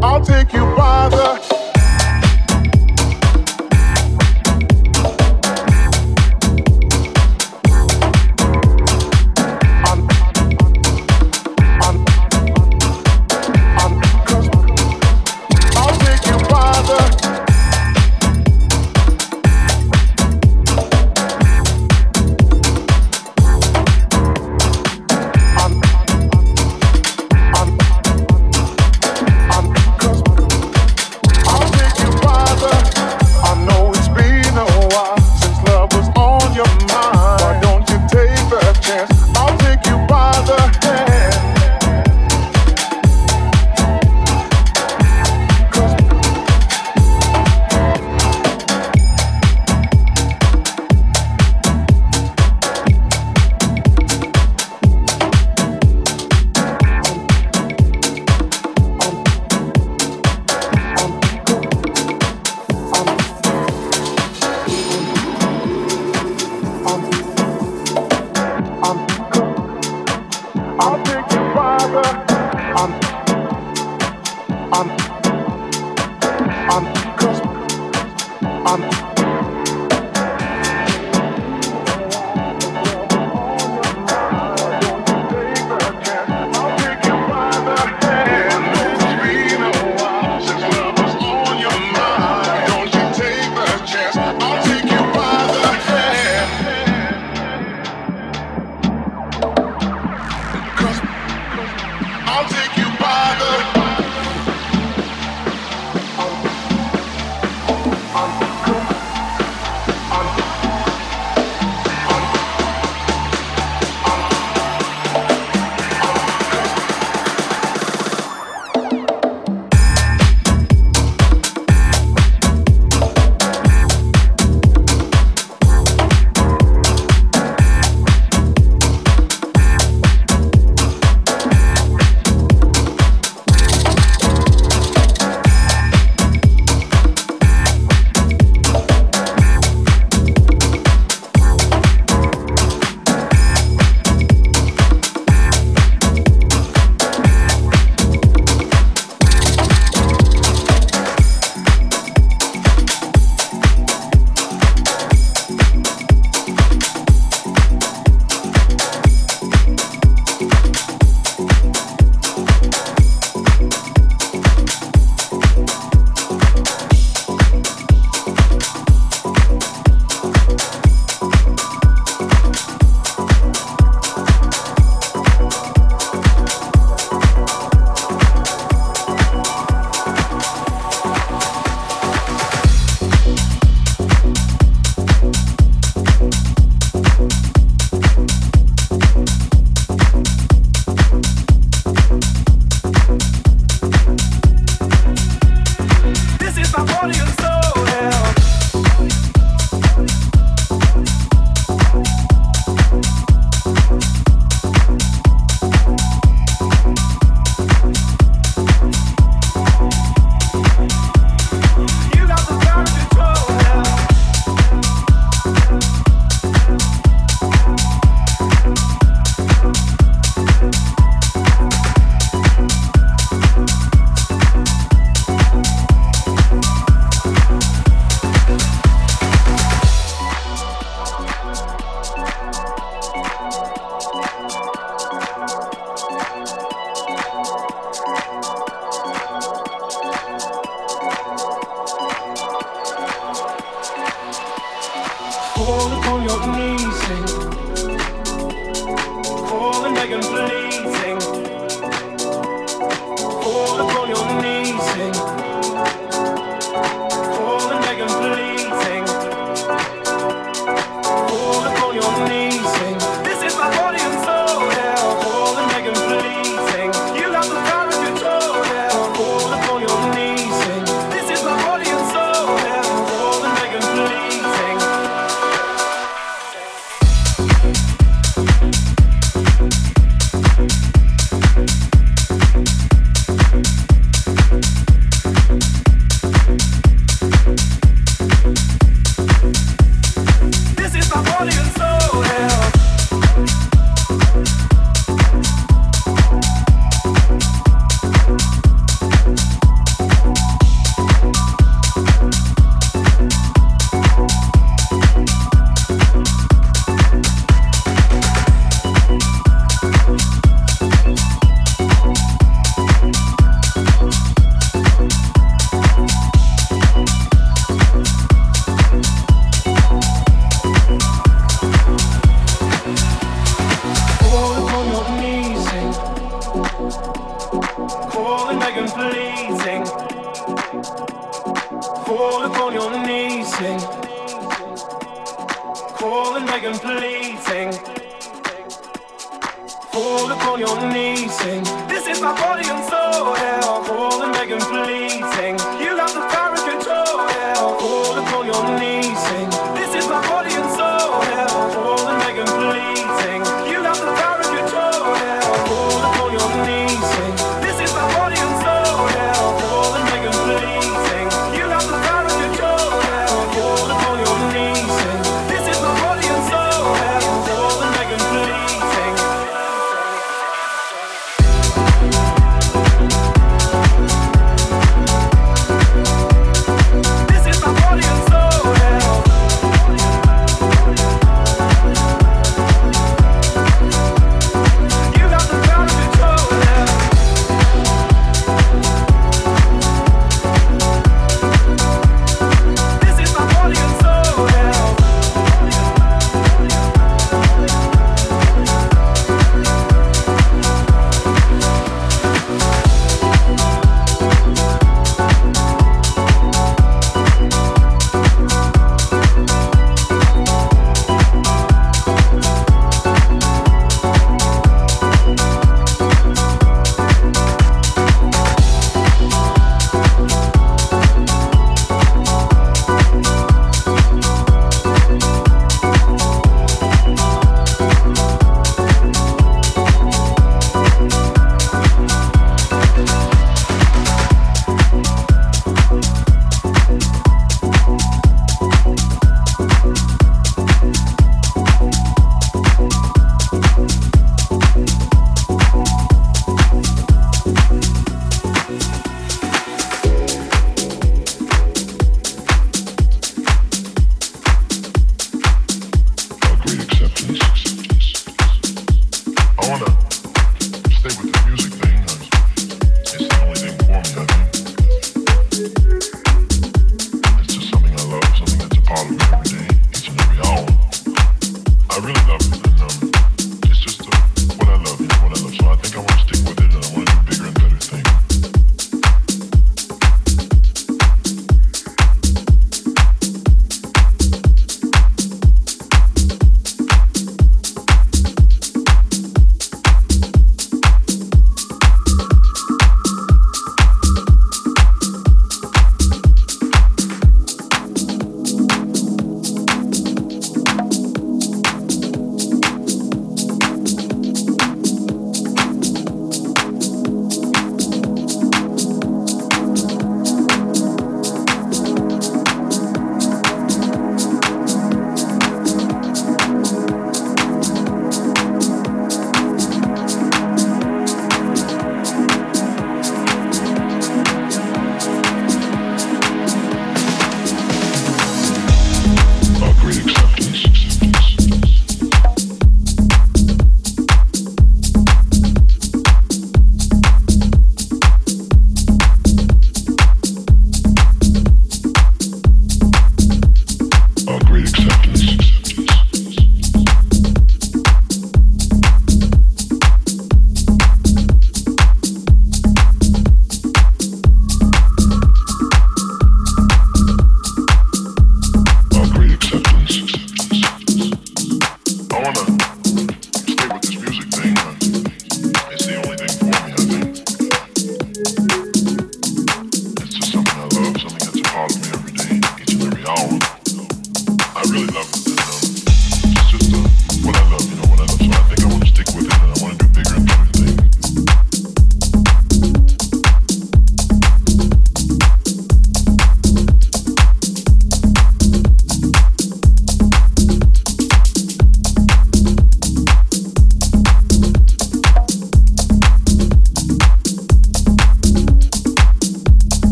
I'll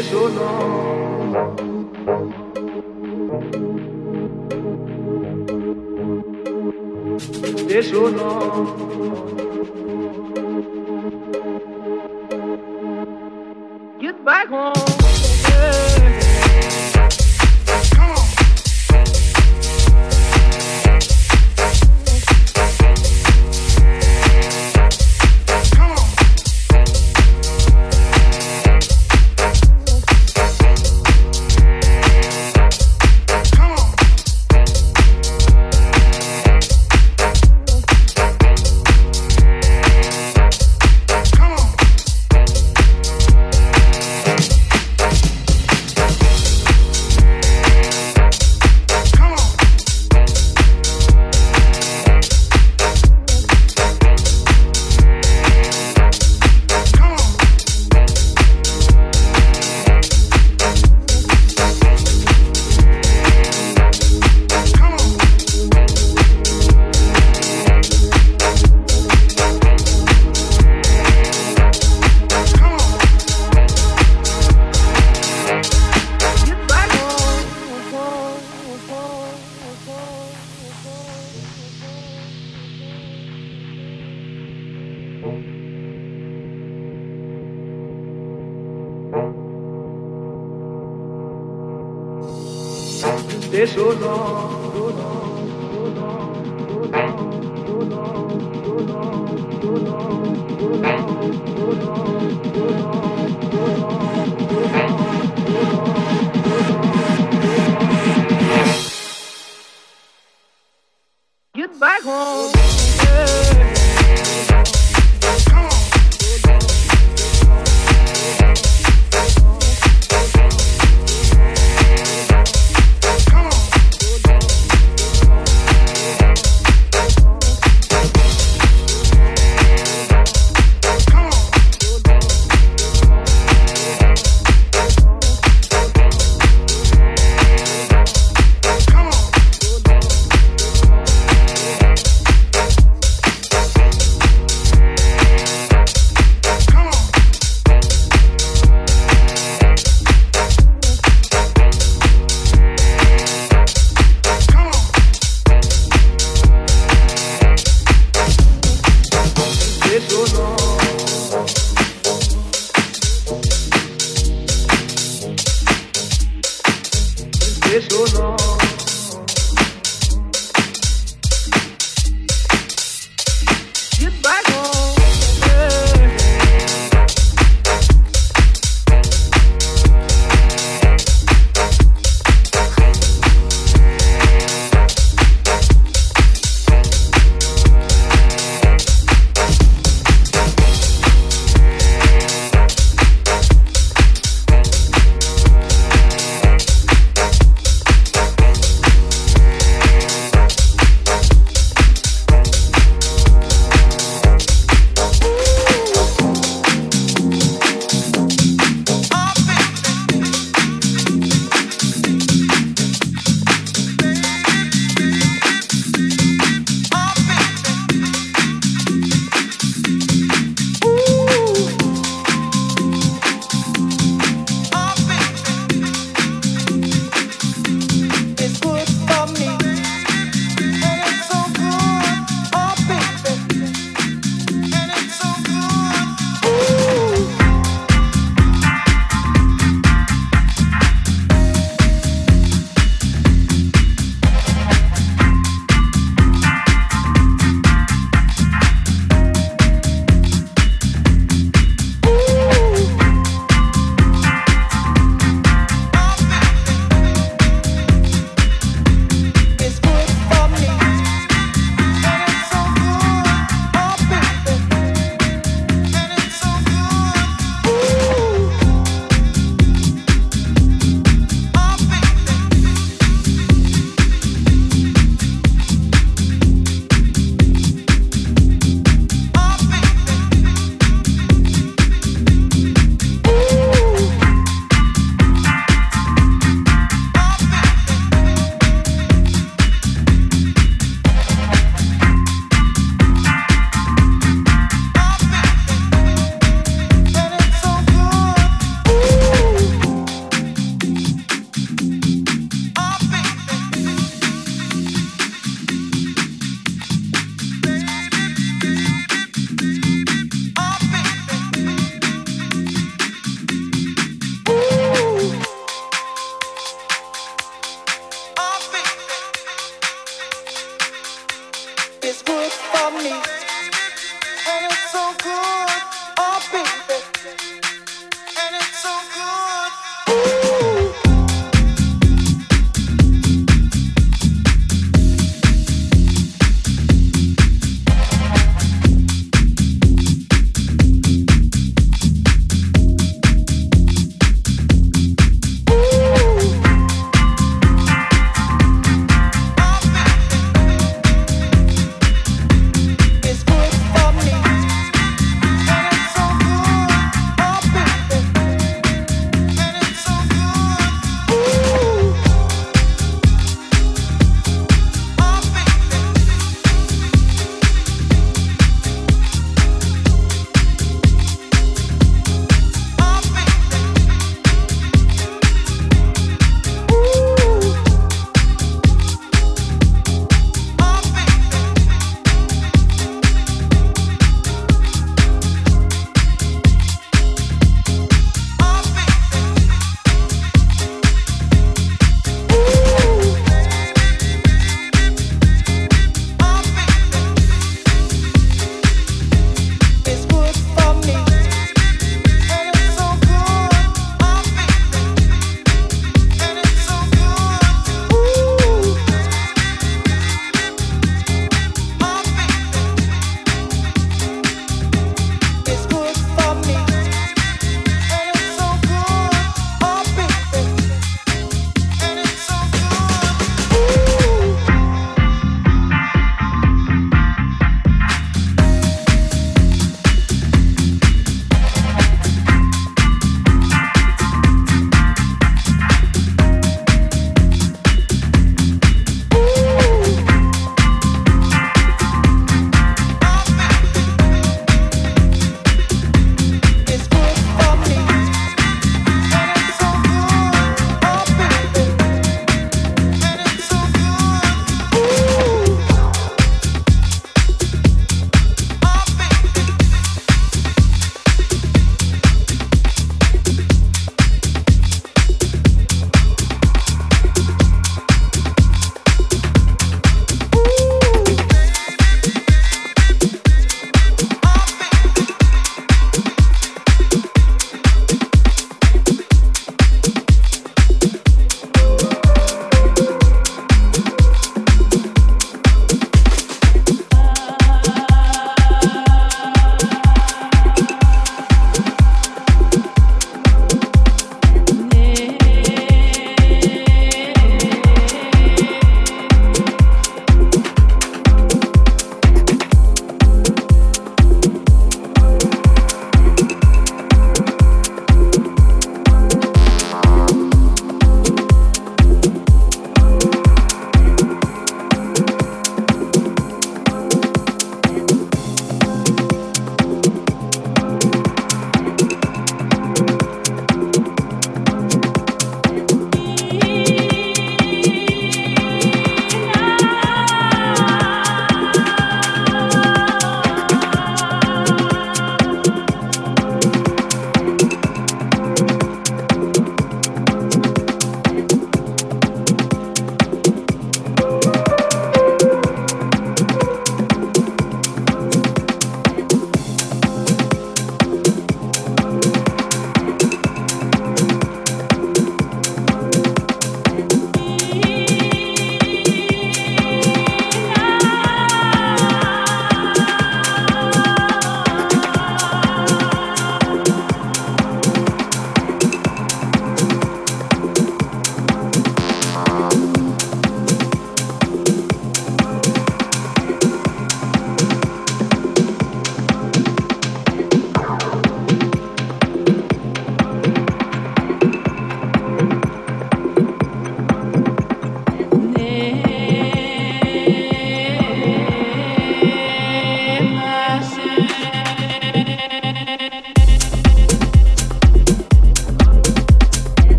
it's so long